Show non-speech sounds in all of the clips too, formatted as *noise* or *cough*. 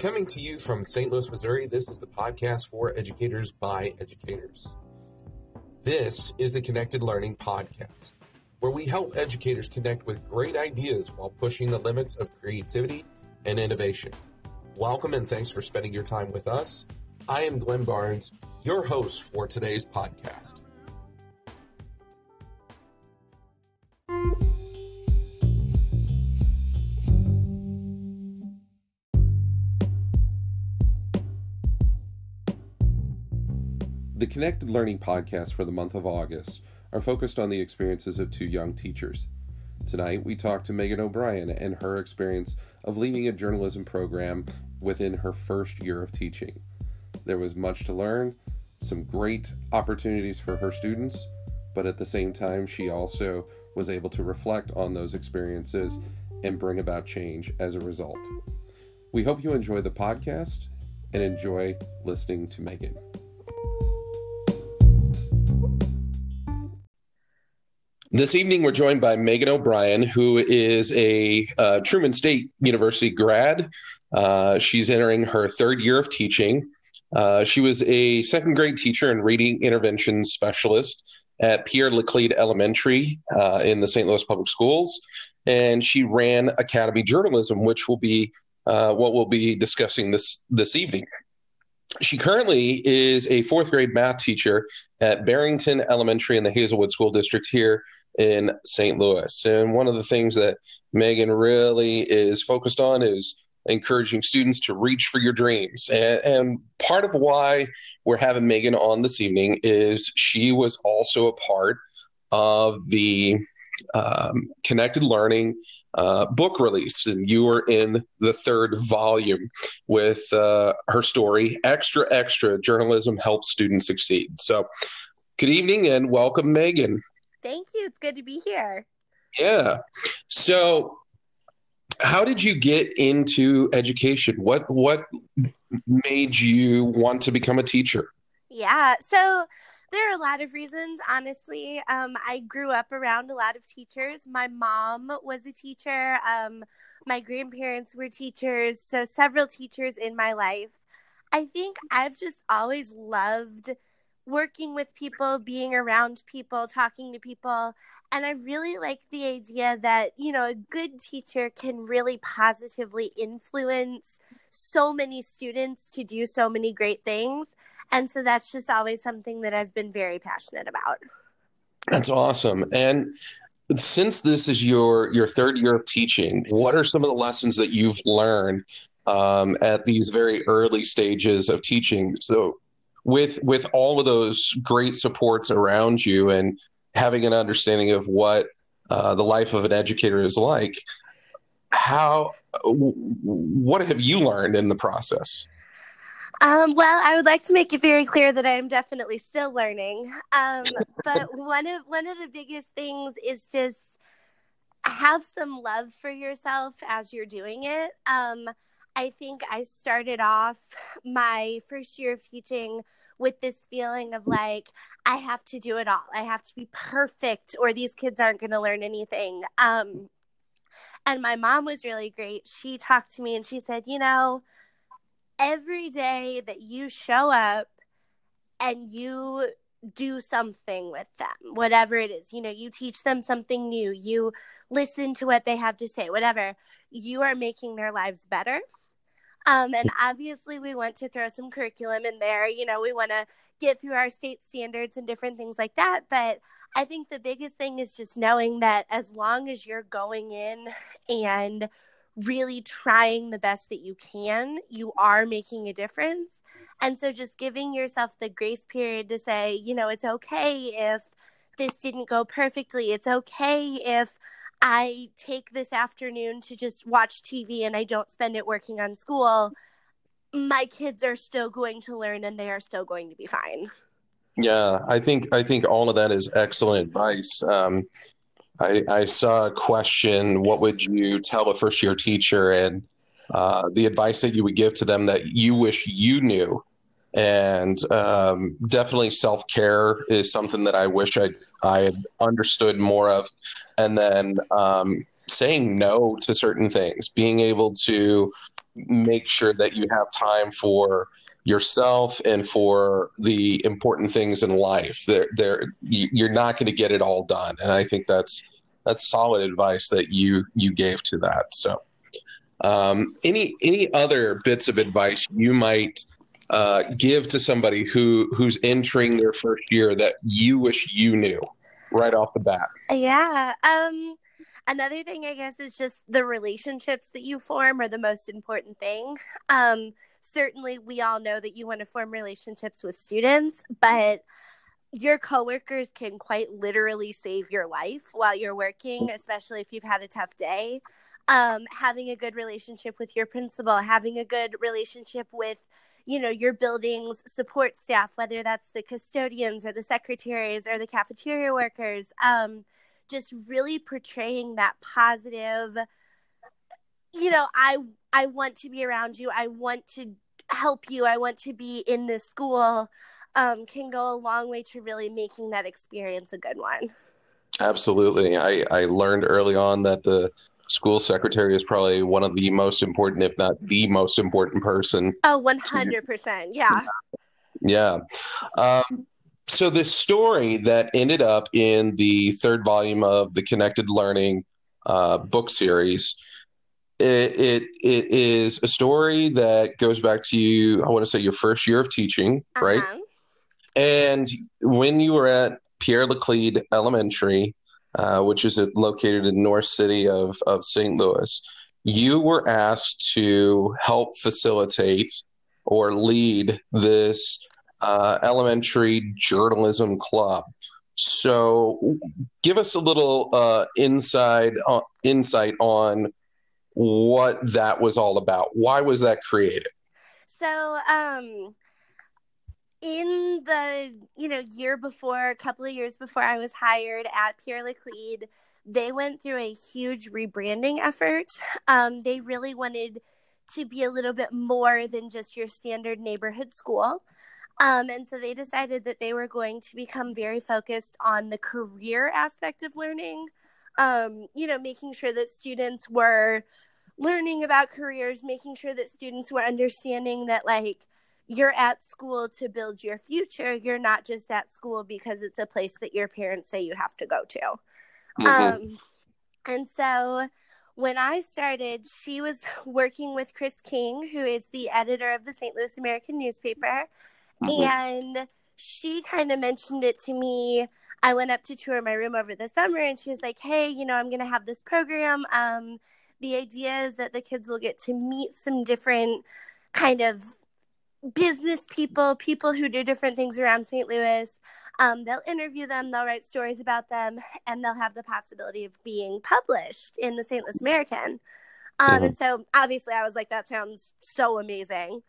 Coming to you from St. Louis, Missouri, this is the podcast for educators by educators. This is the Connected Learning Podcast, where we help educators connect with great ideas while pushing the limits of creativity and innovation. Welcome and thanks for spending your time with us. I am Glenn Barnes, your host for today's podcast. The Connected Learning podcast for the month of August are focused on the experiences of two young teachers. Tonight, we talk to Megan O'Brien and her experience of leading a journalism program within her first year of teaching. There was much to learn, some great opportunities for her students, but at the same time, she also was able to reflect on those experiences and bring about change as a result. We hope you enjoy the podcast and enjoy listening to Megan. This evening, we're joined by Megan O'Brien, who is a uh, Truman State University grad. Uh, she's entering her third year of teaching. Uh, she was a second grade teacher and reading intervention specialist at Pierre Laclede Elementary uh, in the St. Louis Public Schools. And she ran Academy Journalism, which will be uh, what we'll be discussing this, this evening. She currently is a fourth grade math teacher at Barrington Elementary in the Hazelwood School District here in St. Louis. And one of the things that Megan really is focused on is encouraging students to reach for your dreams. And, and, part of why we're having Megan on this evening is she was also a part of the um, Connected Learning uh, book release. And you were in the third volume with uh, her story, Extra Extra Journalism Helps Students Succeed. So, good evening and welcome, Megan. Thank you. It's good to be here. Yeah. So, how did you get into education? What what made you want to become a teacher? Yeah. So, there are a lot of reasons, honestly. Um, I grew up around a lot of teachers. My mom was a teacher. Um, my grandparents were teachers. So, several teachers in my life. I think I've just always loved working with people, being around people, talking to people. And I really like the idea that, you know, a good teacher can really positively influence so many students to do so many great things. And so that's just always something that I've been very passionate about. That's awesome. And since this is your your third year of teaching, what are some of the lessons that you've learned um, at these very early stages of teaching? So with with all of those great supports around you and having an understanding of what uh, the life of an educator is like how what have you learned in the process um, well, I would like to make it very clear that I am definitely still learning. Um, but *laughs* one of one of the biggest things is just have some love for yourself as you're doing it. Um, I think I started off my first year of teaching with this feeling of like, I have to do it all. I have to be perfect, or these kids aren't going to learn anything. Um, and my mom was really great. She talked to me and she said, You know, every day that you show up and you do something with them, whatever it is, you know, you teach them something new, you listen to what they have to say, whatever, you are making their lives better um, and obviously, we want to throw some curriculum in there. You know, we want to get through our state standards and different things like that. But I think the biggest thing is just knowing that as long as you're going in and really trying the best that you can, you are making a difference. And so just giving yourself the grace period to say, you know, it's okay if this didn't go perfectly. It's okay if I take this afternoon to just watch TV and I don't spend it working on school, my kids are still going to learn and they are still going to be fine. Yeah, I think I think all of that is excellent advice. Um, I, I, saw a question: What would you tell a first year teacher? And uh, the advice that you would give to them that you wish you knew. And um, definitely self care is something that I wish I I had understood more of and then um, saying no to certain things, being able to make sure that you have time for yourself and for the important things in life. There, there, you're not going to get it all done, and I think that's that's solid advice that you you gave to that. So, um, any any other bits of advice you might uh, give to somebody who who's entering their first year that you wish you knew right off the bat? Yeah. Um, another thing, I guess, is just the relationships that you form are the most important thing. Um, certainly, we all know that you want to form relationships with students, but your coworkers can quite literally save your life while you're working, especially if you've had a tough day. Um, having a good relationship with your principal, having a good relationship with, you know, your building's support staff, whether that's the custodians or the secretaries or the cafeteria workers, um, just really portraying that positive. You know, I I want to be around you. I want to help you. I want to be in this school um, can go a long way to really making that experience a good one. Absolutely. I, I learned early on that the school secretary is probably one of the most important, if not the most important person. Oh, *laughs* 100%. Yeah. Yeah. Um, so, this story that ended up in the third volume of the Connected Learning uh, book series. It, it, it is a story that goes back to you. I want to say your first year of teaching, uh-huh. right? And when you were at Pierre Laclede Elementary, uh, which is located in North City of, of St. Louis, you were asked to help facilitate or lead this uh, elementary journalism club. So, give us a little uh, inside uh, insight on what that was all about. Why was that created? So, um, in the you know year before a couple of years before i was hired at pierre laclede they went through a huge rebranding effort. Um, they really wanted to be a little bit more than just your standard neighborhood school. Um, and so they decided that they were going to become very focused on the career aspect of learning um, you know making sure that students were learning about careers making sure that students were understanding that like you're at school to build your future. You're not just at school because it's a place that your parents say you have to go to. Mm-hmm. Um, and so when I started, she was *laughs* working with Chris King, who is the editor of the St. Louis American newspaper. Mm-hmm. And she kind of mentioned it to me. I went up to tour my room over the summer and she was like, Hey, you know, I'm going to have this program. Um, the idea is that the kids will get to meet some different kind of business people, people who do different things around St. Louis. Um, they'll interview them, they'll write stories about them, and they'll have the possibility of being published in the St. Louis American. Um, and so obviously I was like, that sounds so amazing.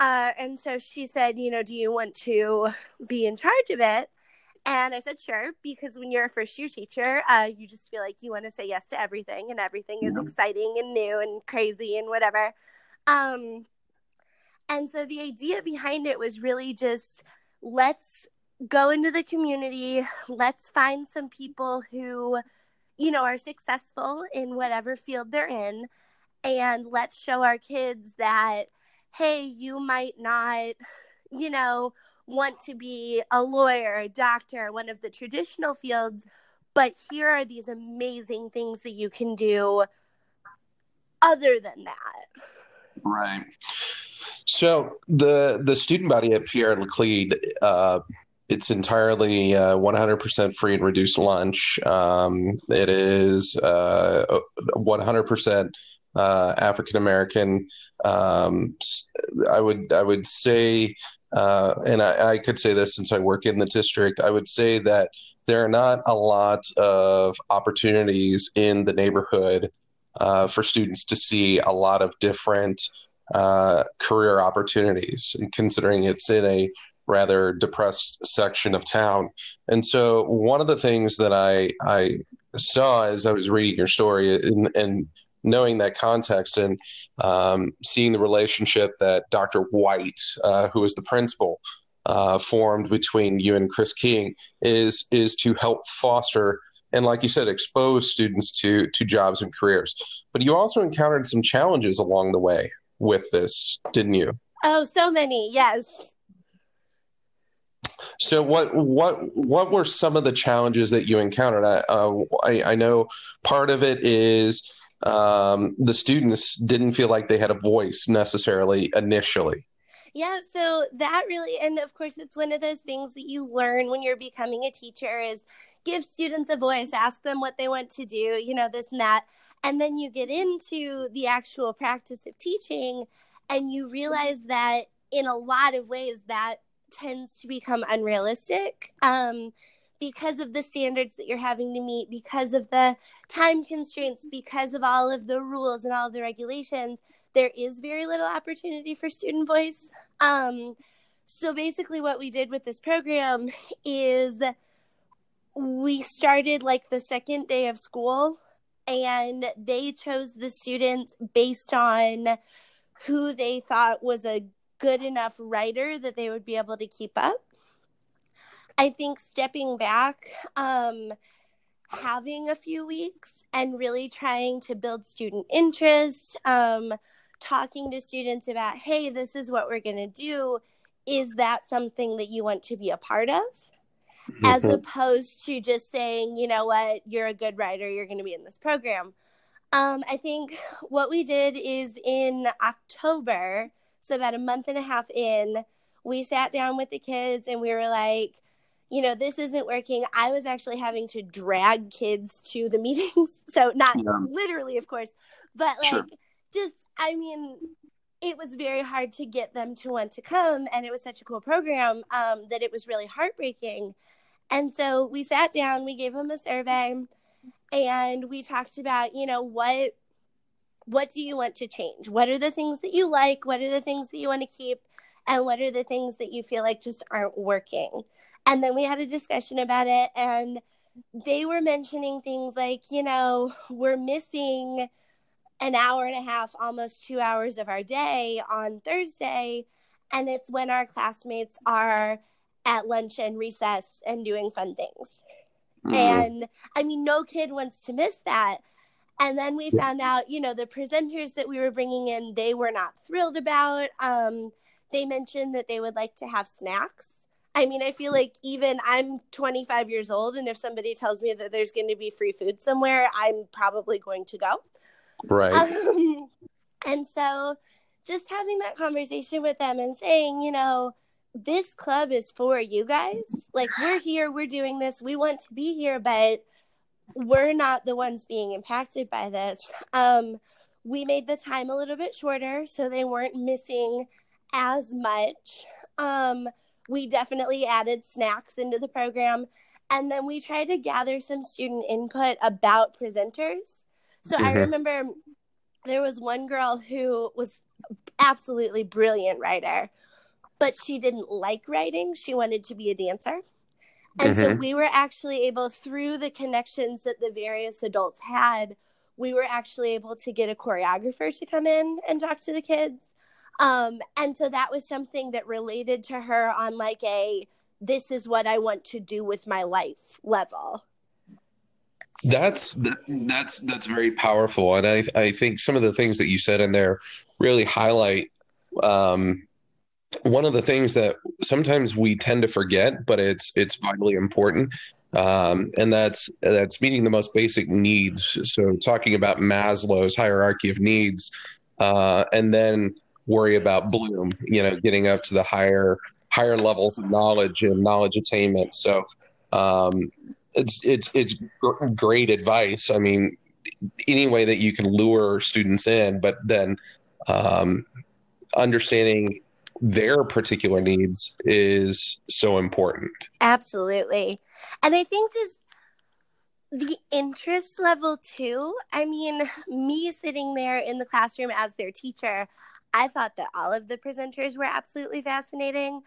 Uh, and so she said, you know, do you want to be in charge of it? And I said, sure, because when you're a first year teacher, uh, you just feel like you want to say yes to everything, and everything is exciting and new and crazy and whatever. Um, and so the idea behind it was really just let's go into the community, let's find some people who, you know, are successful in whatever field they're in, and let's show our kids that, hey, you might not, you know, want to be a lawyer, a doctor, one of the traditional fields, but here are these amazing things that you can do other than that. Right. So the the student body at Pierre Laclede, uh, it's entirely uh, 100% free and reduced lunch. Um, it is uh, 100% uh, African American. Um, I would I would say, uh, and I, I could say this since I work in the district. I would say that there are not a lot of opportunities in the neighborhood uh, for students to see a lot of different uh, career opportunities, considering it's in a rather depressed section of town. And so, one of the things that I I saw as I was reading your story and, and knowing that context and um, seeing the relationship that Dr. White, uh, who is the principal, uh, formed between you and Chris King, is is to help foster and, like you said, expose students to to jobs and careers. But you also encountered some challenges along the way with this, didn't you? Oh, so many. Yes. So what what what were some of the challenges that you encountered? I uh, I, I, know part of it is um, the students didn't feel like they had a voice necessarily initially. Yeah, so that really, and of course, it's one of those things that you learn when you're becoming a teacher is give students a voice, ask them what they want to do, you know, this and that. And then you get into the actual practice of teaching and you realize that in a lot of ways that tends to become unrealistic um, because of the standards that you're having to meet, because of the time constraints, because of all of the rules and all the regulations. There is very little opportunity for student voice. Um, so basically, what we did with this program *laughs* is we started like the second day of school, and they chose the students based on who they thought was a good enough writer that they would be able to keep up. I think stepping back, um, having a few weeks and really trying to build student interest, um, talking to students about, hey, this is what we're going to do. Is that something that you want to be a part of? As opposed to just saying, you know what, you're a good writer, you're going to be in this program. Um, I think what we did is in October, so about a month and a half in, we sat down with the kids and we were like, you know, this isn't working. I was actually having to drag kids to the *laughs* meetings. So, not yeah. literally, of course, but like sure. just, I mean, it was very hard to get them to want to come. And it was such a cool program um, that it was really heartbreaking. And so we sat down, we gave them a survey, and we talked about, you know, what what do you want to change? What are the things that you like? What are the things that you want to keep? And what are the things that you feel like just aren't working? And then we had a discussion about it, and they were mentioning things like, you know, we're missing an hour and a half, almost two hours of our day on Thursday. And it's when our classmates are at lunch and recess and doing fun things. Mm-hmm. And I mean, no kid wants to miss that. And then we found out, you know, the presenters that we were bringing in, they were not thrilled about. Um, they mentioned that they would like to have snacks. I mean, I feel like even I'm 25 years old, and if somebody tells me that there's going to be free food somewhere, I'm probably going to go. Right. Um, and so just having that conversation with them and saying, you know, this club is for you guys. Like, we're here, we're doing this, we want to be here, but we're not the ones being impacted by this. Um, we made the time a little bit shorter so they weren't missing as much. Um, we definitely added snacks into the program. And then we tried to gather some student input about presenters. So mm-hmm. I remember there was one girl who was absolutely brilliant writer, but she didn't like writing. She wanted to be a dancer. And mm-hmm. so we were actually able, through the connections that the various adults had, we were actually able to get a choreographer to come in and talk to the kids. Um, and so that was something that related to her on like a this is what I want to do with my life level. That's that's that's very powerful, and I I think some of the things that you said in there really highlight um, one of the things that sometimes we tend to forget, but it's it's vitally important, um, and that's that's meeting the most basic needs. So talking about Maslow's hierarchy of needs, uh, and then worry about Bloom, you know, getting up to the higher higher levels of knowledge and knowledge attainment. So um, it's it's it's great advice. I mean, any way that you can lure students in, but then um, understanding their particular needs is so important. Absolutely. And I think just the interest level too. I mean, me sitting there in the classroom as their teacher, I thought that all of the presenters were absolutely fascinating.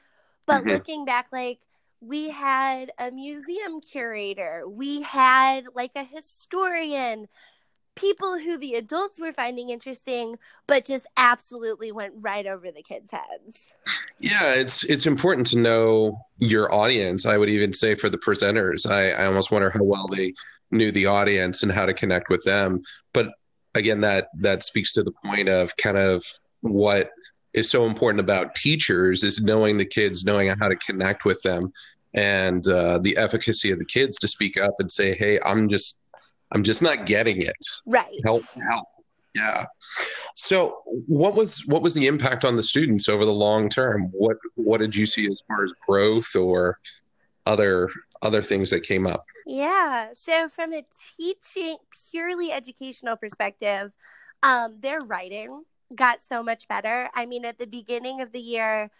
But mm-hmm. looking back, like, we had a museum curator, we had like a historian, people who the adults were finding interesting, but just absolutely went right over the kids' heads. Yeah, it's it's important to know your audience. I would even say for the presenters, I, I almost wonder how well they knew the audience and how to connect with them. But again, that that speaks to the point of kind of what is so important about teachers is knowing the kids, knowing how to connect with them, and uh, the efficacy of the kids to speak up and say, "Hey, I'm just, I'm just not getting it. Right. Help, help." Yeah. So, what was what was the impact on the students over the long term? What what did you see as far as growth or other other things that came up? Yeah. So, from a teaching, purely educational perspective, um, their writing got so much better. I mean, at the beginning of the year,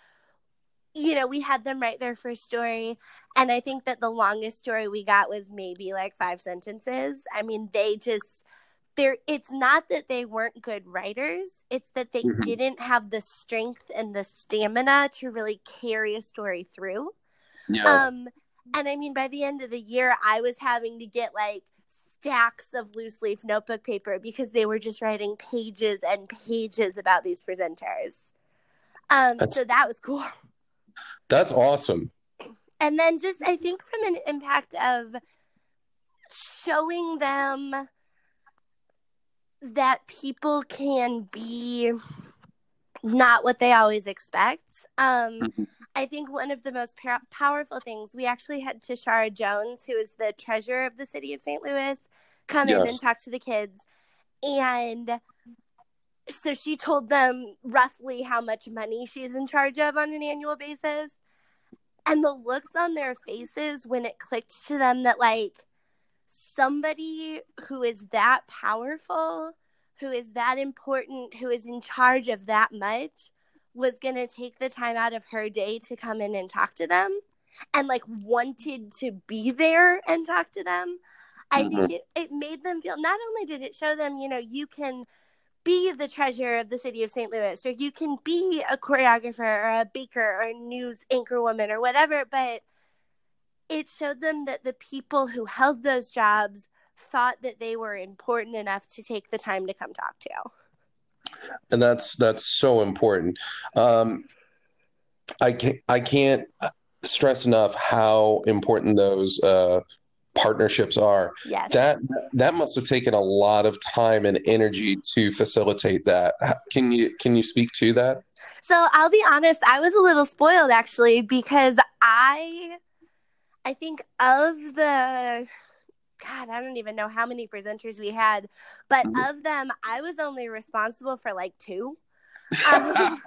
you know, we had them write their first story. And I think that the longest story we got was maybe like five sentences. I mean, they just, they're, it's not that they weren't good writers, it's that they mm-hmm. didn't have the strength and the stamina to really carry a story through. Yeah. Um, and I mean, by the end of the year, I was having to get like stacks of loose leaf notebook paper because they were just writing pages and pages about these presenters. Um, so that was cool. *laughs* That's awesome. And then just I think from an impact of showing them that people can be not what they always expect. Um, mm-hmm. I think one of the most par- powerful things we actually had Tishaura Jones, who is the treasurer of the city of St. Louis, come yes. in and talk to the kids. And so she told them roughly how much money she's in charge of on an annual basis. And the looks on their faces when it clicked to them that, like, somebody who is that powerful, who is that important, who is in charge of that much, was going to take the time out of her day to come in and talk to them and, like, wanted to be there and talk to them I mm-hmm. think it, it made them feel not only did it show them, you know, you can be the treasure of the city of St. Louis, or you can be a choreographer or a baker or a news anchor woman or whatever, but it showed them that the people who held those jobs thought that they were important enough to take the time to come talk to. And that's that's so important. Um, I can't I can't stress enough how important those uh, partnerships are. Yes. That that must have taken a lot of time and energy to facilitate that. Can you can you speak to that? So I'll be honest, I was a little spoiled actually because I I think of the God, I don't even know how many presenters we had, but mm-hmm. of them, I was only responsible for like two *laughs* um,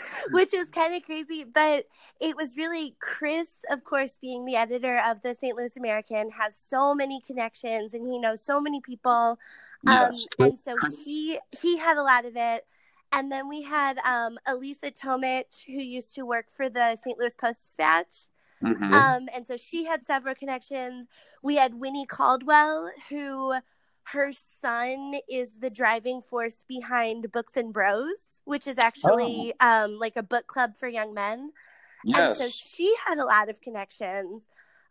*laughs* which is kind of crazy. But it was really Chris, of course, being the editor of the St. Louis American, has so many connections and he knows so many people. Um, yes. And so he he had a lot of it. And then we had um, Elisa Tomich, who used to work for the St. Louis Post Dispatch. Mm-hmm. Um, and so she had several connections. We had Winnie Caldwell, who her son is the driving force behind Books and Bros, which is actually oh. um, like a book club for young men. Yes. And so she had a lot of connections.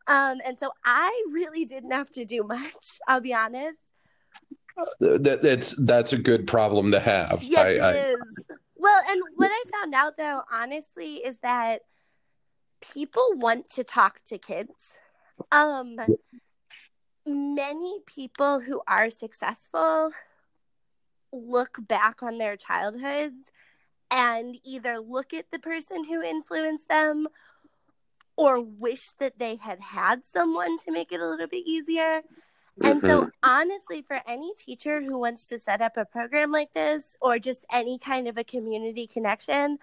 Um, and so I really didn't have to do much, I'll be honest. That, that's that's a good problem to have. Yes, I, it I... is. Well, and what I found out though, honestly, is that people want to talk to kids. Um, many people who are successful look back on their childhoods and either look at the person who influenced them or wish that they had had someone to make it a little bit easier. And so, mm-hmm. honestly, for any teacher who wants to set up a program like this or just any kind of a community connection,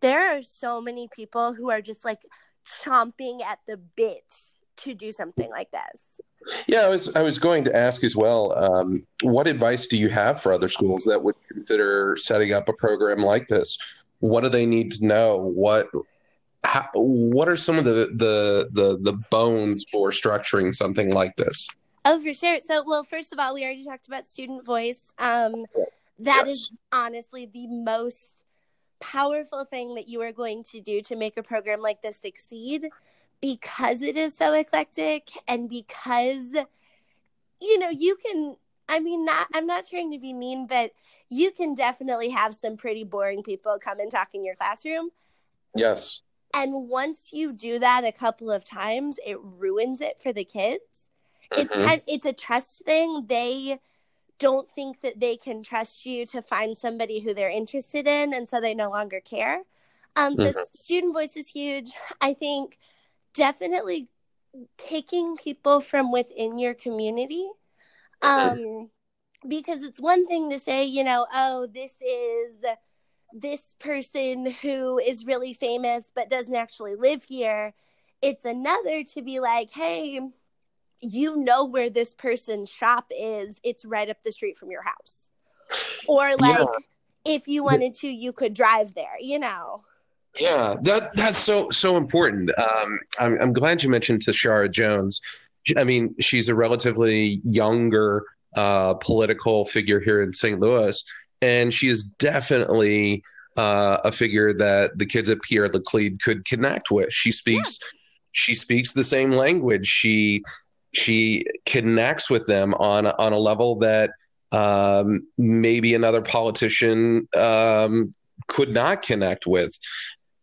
there are so many people who are just like chomping at the bit to do something like this. Yeah, I was I was going to ask as well. Um, what advice do you have for other schools that would consider setting up a program like this? What do they need to know? What how, what are some of the, the the the bones for structuring something like this? Oh, for sure. So, well, first of all, we already talked about student voice. Um, that yes. is honestly the most powerful thing that you are going to do to make a program like this succeed because it is so eclectic and because you know you can i mean not i'm not trying to be mean but you can definitely have some pretty boring people come and talk in your classroom. Yes. And once you do that a couple of times it ruins it for the kids. Mm-hmm. it's kind it's a trust thing. They don't think that they can trust you to find somebody who they're interested in and so they no longer care. Um, so mm-hmm. student voice is huge. I think definitely picking people from within your community. Um, because it's one thing to say you know oh this is this person who is really famous but doesn't actually live here. It's another to be like hey you know where this person's shop is. It's right up the street from your house. Or like yeah. if you wanted to you could drive there you know yeah that that's so so important um i'm, I'm glad you mentioned Tishaura Jones i mean she's a relatively younger uh political figure here in st louis and she is definitely uh, a figure that the kids at Pierre Laclede could connect with. She speaks yeah. she speaks the same language. She she connects with them on on a level that um, maybe another politician um, could not connect with.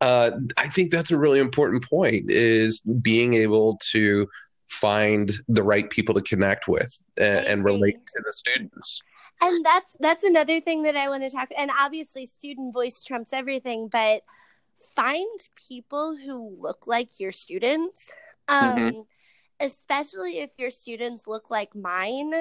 Uh, I think that's a really important point is being able to find the right people to connect with and, and relate to the students and that's that's another thing that i want to talk and obviously student voice trumps everything but find people who look like your students um, mm-hmm especially if your students look like mine,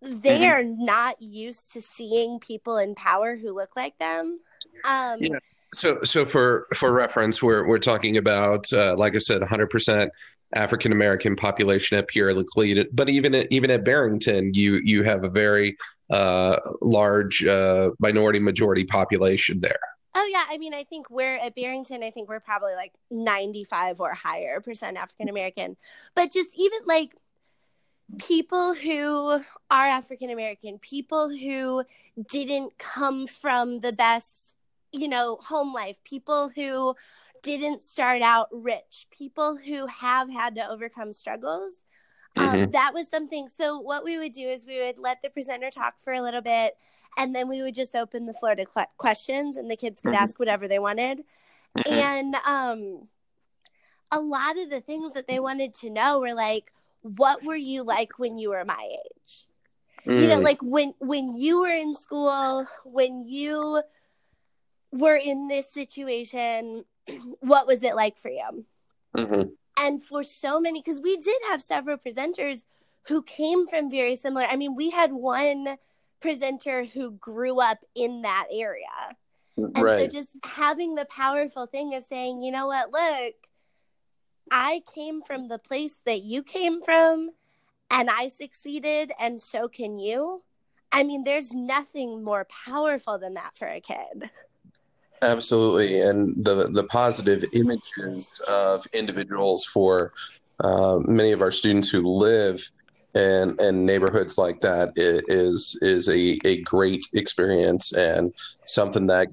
they mm-hmm. are not used to seeing people in power who look like them. Um, yeah. So, so for for reference, we're we're talking about, uh, like I said, 100 percent African American population at Pierre Laclede, but even at, even at Barrington, you you have a very uh, large uh, minority majority population there. Oh yeah, I mean, I think we're at Barrington. I think we're probably like ninety-five or higher percent African American, but just even like people who are African American, people who didn't come from the best, you know, home life, people who didn't start out rich, people who have had to overcome struggles. Um, mm-hmm. Um, that was something. So, what we would do is we would let the presenter talk for a little bit and then we would just open the floor to questions and the kids could mm-hmm. ask whatever they wanted mm-hmm. and um a lot of the things that they wanted to know were like what were you like when you were my age mm. you know mm. like when when you were in school when you were in this situation *clears throat* what was it like for you mm-hmm. and for so many because we did have several presenters who came from very similar i mean we had one presenter who grew up in that area. And right. so just having the powerful thing of saying, you know what, look, I came from the place that you came from and I succeeded and so can you. I mean, there's nothing more powerful than that for a kid. Absolutely, and the the positive images of individuals for uh, many of our students who live in and neighborhoods like that is is a, a great experience and something that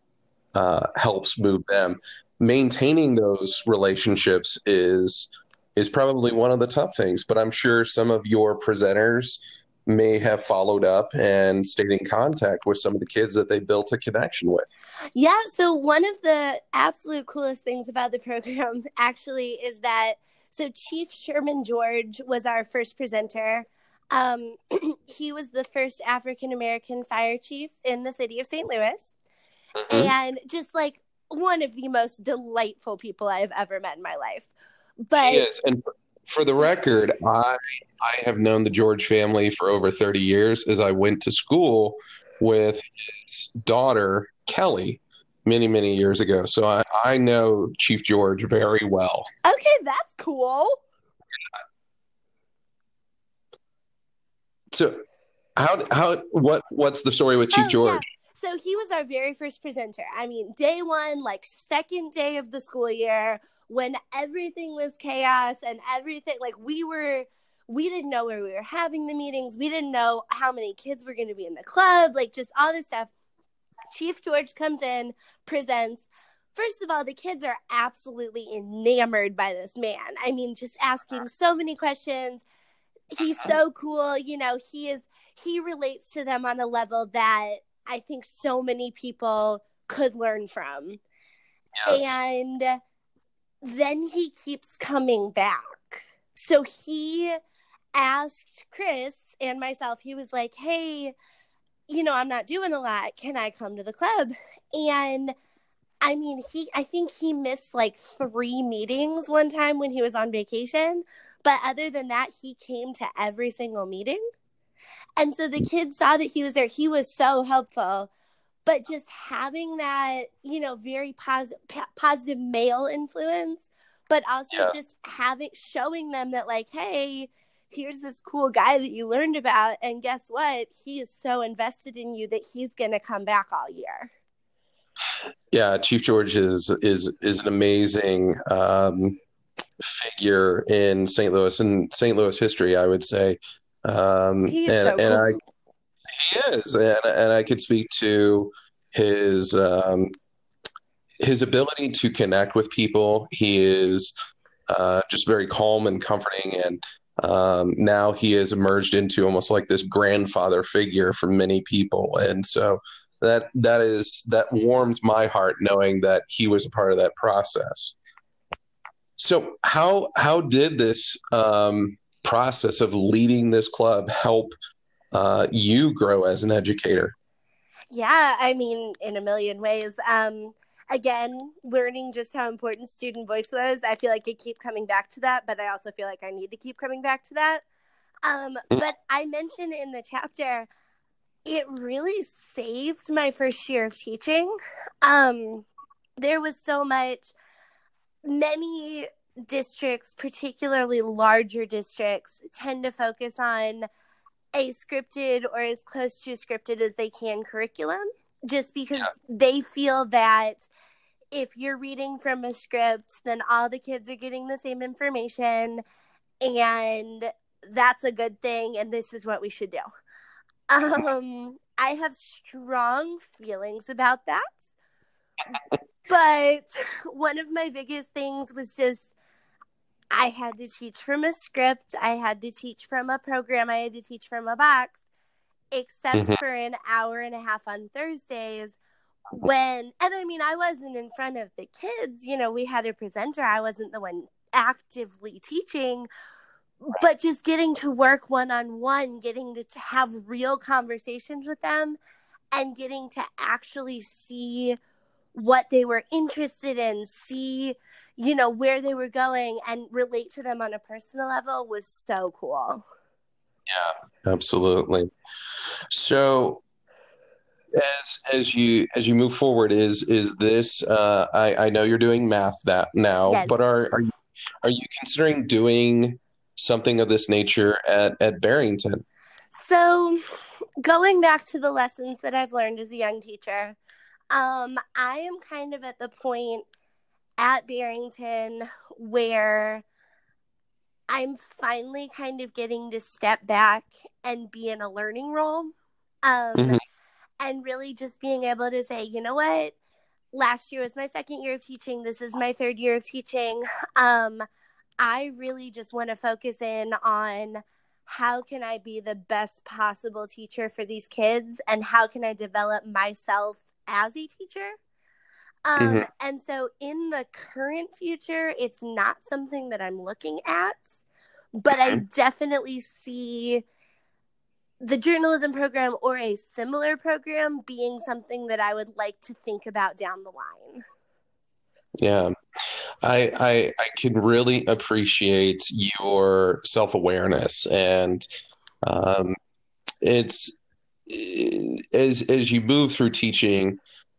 uh, helps move them. Maintaining those relationships is is probably one of the tough things, but I'm sure some of your presenters may have followed up and stayed in contact with some of the kids that they built a connection with. Yeah, so one of the absolute coolest things about the program *laughs* actually is that so Chief Sherman George was our first presenter. Um, *clears throat* he was the first African American fire chief in the city of St. Louis, mm-hmm. and just like one of the most delightful people I have ever met in my life. But yes, and for the record, I I have known the George family for over thirty years, as I went to school with his daughter Kelly many many years ago. So I I know Chief George very well. Okay, that's cool. So how how what what's the story with Chief oh, George? Yeah. So he was our very first presenter. I mean, day one, like second day of the school year, when everything was chaos and everything like we were we didn't know where we were having the meetings. We didn't know how many kids were going to be in the club, like just all this stuff. Chief George comes in, presents. First of all, the kids are absolutely enamored by this man. I mean, just asking uh-huh. so many questions, he's so cool. You know, he is he relates to them on a level that I think so many people could learn from. Yes. And then he keeps coming back. So he asked Chris and myself, he was like, Hey, you know, I'm not doing a lot. Can I come to the club? And I mean, he, I think he missed like three meetings one time when he was on vacation. But other than that, he came to every single meeting. And so the kids saw that he was there. He was so helpful. But just having that, you know, very positive, positive male influence, but also yes. just having, showing them that, like, hey, here's this cool guy that you learned about. And guess what? He is so invested in you that he's going to come back all year. Yeah, Chief George is is is an amazing um, figure in St. Louis and St. Louis history, I would say. Um, and so and I he is, and and I could speak to his um, his ability to connect with people. He is uh, just very calm and comforting, and um, now he has emerged into almost like this grandfather figure for many people, and so that that is that warms my heart knowing that he was a part of that process. So how how did this um, process of leading this club help uh, you grow as an educator? Yeah, I mean, in a million ways. Um, again, learning just how important student voice was. I feel like I keep coming back to that, but I also feel like I need to keep coming back to that. Um, mm. but I mentioned in the chapter, it really saved my first year of teaching. Um, there was so much, many districts, particularly larger districts, tend to focus on a scripted or as close to scripted as they can curriculum just because yeah. they feel that if you're reading from a script then all the kids are getting the same information and that's a good thing and this is what we should do um i have strong feelings about that but one of my biggest things was just I had to teach from a script, I had to teach from a program, I had to teach from a box, except mm-hmm. for an hour and a half on Thursdays when and I mean I wasn't in front of the kids, you know, we had a presenter, I wasn't the one actively teaching, but just getting to work one on one, getting to, to have real conversations with them and getting to actually see what they were interested in, see, you know, where they were going and relate to them on a personal level was so cool. Yeah, absolutely. So as as you as you move forward is is this uh I I know you're doing math that now, yes. but are are you are you considering doing something of this nature at at Barrington? So, going back to the lessons that I've learned as a young teacher, um, I am kind of at the point at Barrington where I'm finally kind of getting to step back and be in a learning role. Um, mm-hmm. And really just being able to say, you know what? Last year was my second year of teaching. This is my third year of teaching. Um, I really just want to focus in on how can I be the best possible teacher for these kids and how can I develop myself as a teacher. Um, mm-hmm. And so in the current future, it's not something that I'm looking at, but I definitely see the journalism program or a similar program being something that I would like to think about down the line. Yeah. I I I can really appreciate your self-awareness and um it's as as you move through teaching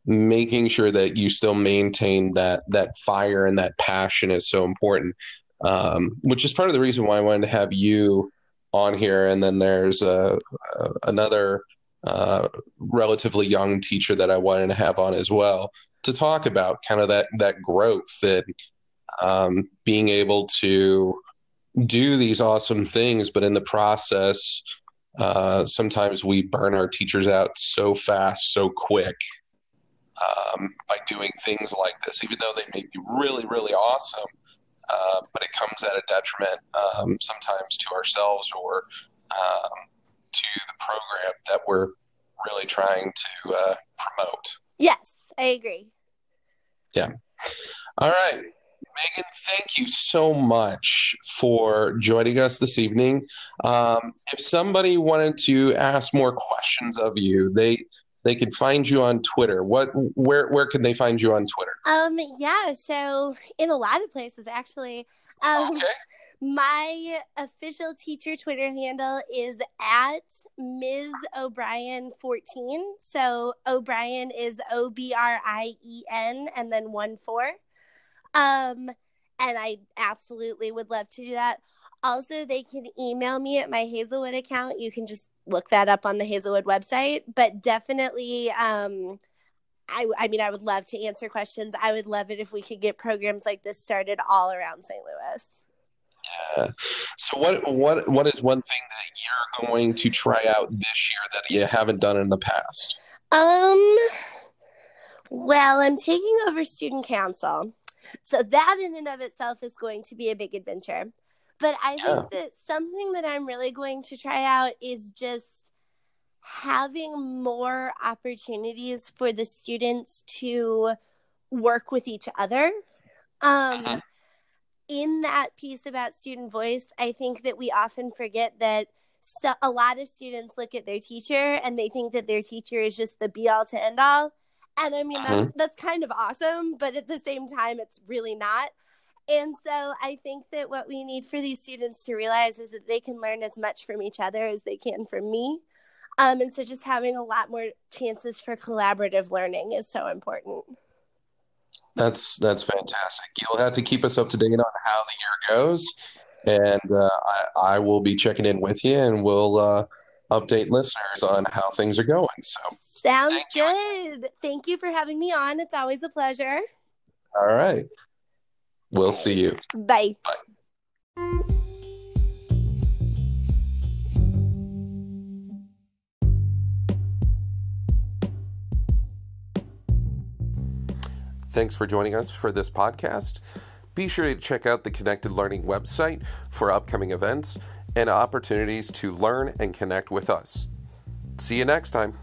making sure that you still maintain that that fire and that passion is so important um, which is part of the reason why i wanted to have you on here. And then there's a, a another uh, relatively young teacher that i wanted to have on as well to talk about kind of that that growth and um, being able to do these awesome things but in the process uh, sometimes we burn our teachers out so fast, so quick um, by doing things like this, even though they may be really, really awesome. Uh, but it comes at a detriment um, sometimes to ourselves or um, to the program that we're really trying to uh, promote. Yes, I agree. Yeah. All right. Megan, thank you so much for joining us this evening. Um, if somebody wanted to ask more questions of you, they they can find you on Twitter. What where where can they find you on Twitter? Um yeah, so in a lot of places actually. Um Okay. *laughs* my official teacher Twitter handle is at Ms. O'Brien 14. So O'Brien is O B R I E N and then one four. Um and I absolutely would love to do that. Also, they can email me at my Hazelwood account. You can just look that up on the Hazelwood website, but definitely um I, I mean, I would love to answer questions. I would love it if we could get programs like this started all around St. Louis. Yeah. So what what what is one thing that you're going to try out this year that you haven't done in the past? Um, well, I'm taking over student council. So that in and of itself is going to be a big adventure. But I Yeah. think that something that I'm really going to try out is just having more opportunities for the students to work with each other. Um, Mhm. in that piece about student voice, I think that we often forget that so, a lot of students look at their teacher and they think that their teacher is just the be all to end all. And I mean, that's, that's kind of awesome, but at the same time, it's really not. And so I think that what we need for these students to realize is that they can learn as much from each other as they can from me. Um, and so just having a lot more chances for collaborative learning is so important. That's that's fantastic. You'll have to keep us up to date on how the year goes, and uh, I, I will be checking in with you, and we'll uh, update listeners on how things are going. So, Sounds Thank you. good. Thank you for having me on. It's always a pleasure. all right, we'll see you. Bye. Thanks for joining us for this podcast. Be sure to check out the Connected Learning website for upcoming events and opportunities to learn and connect with us. See you next time.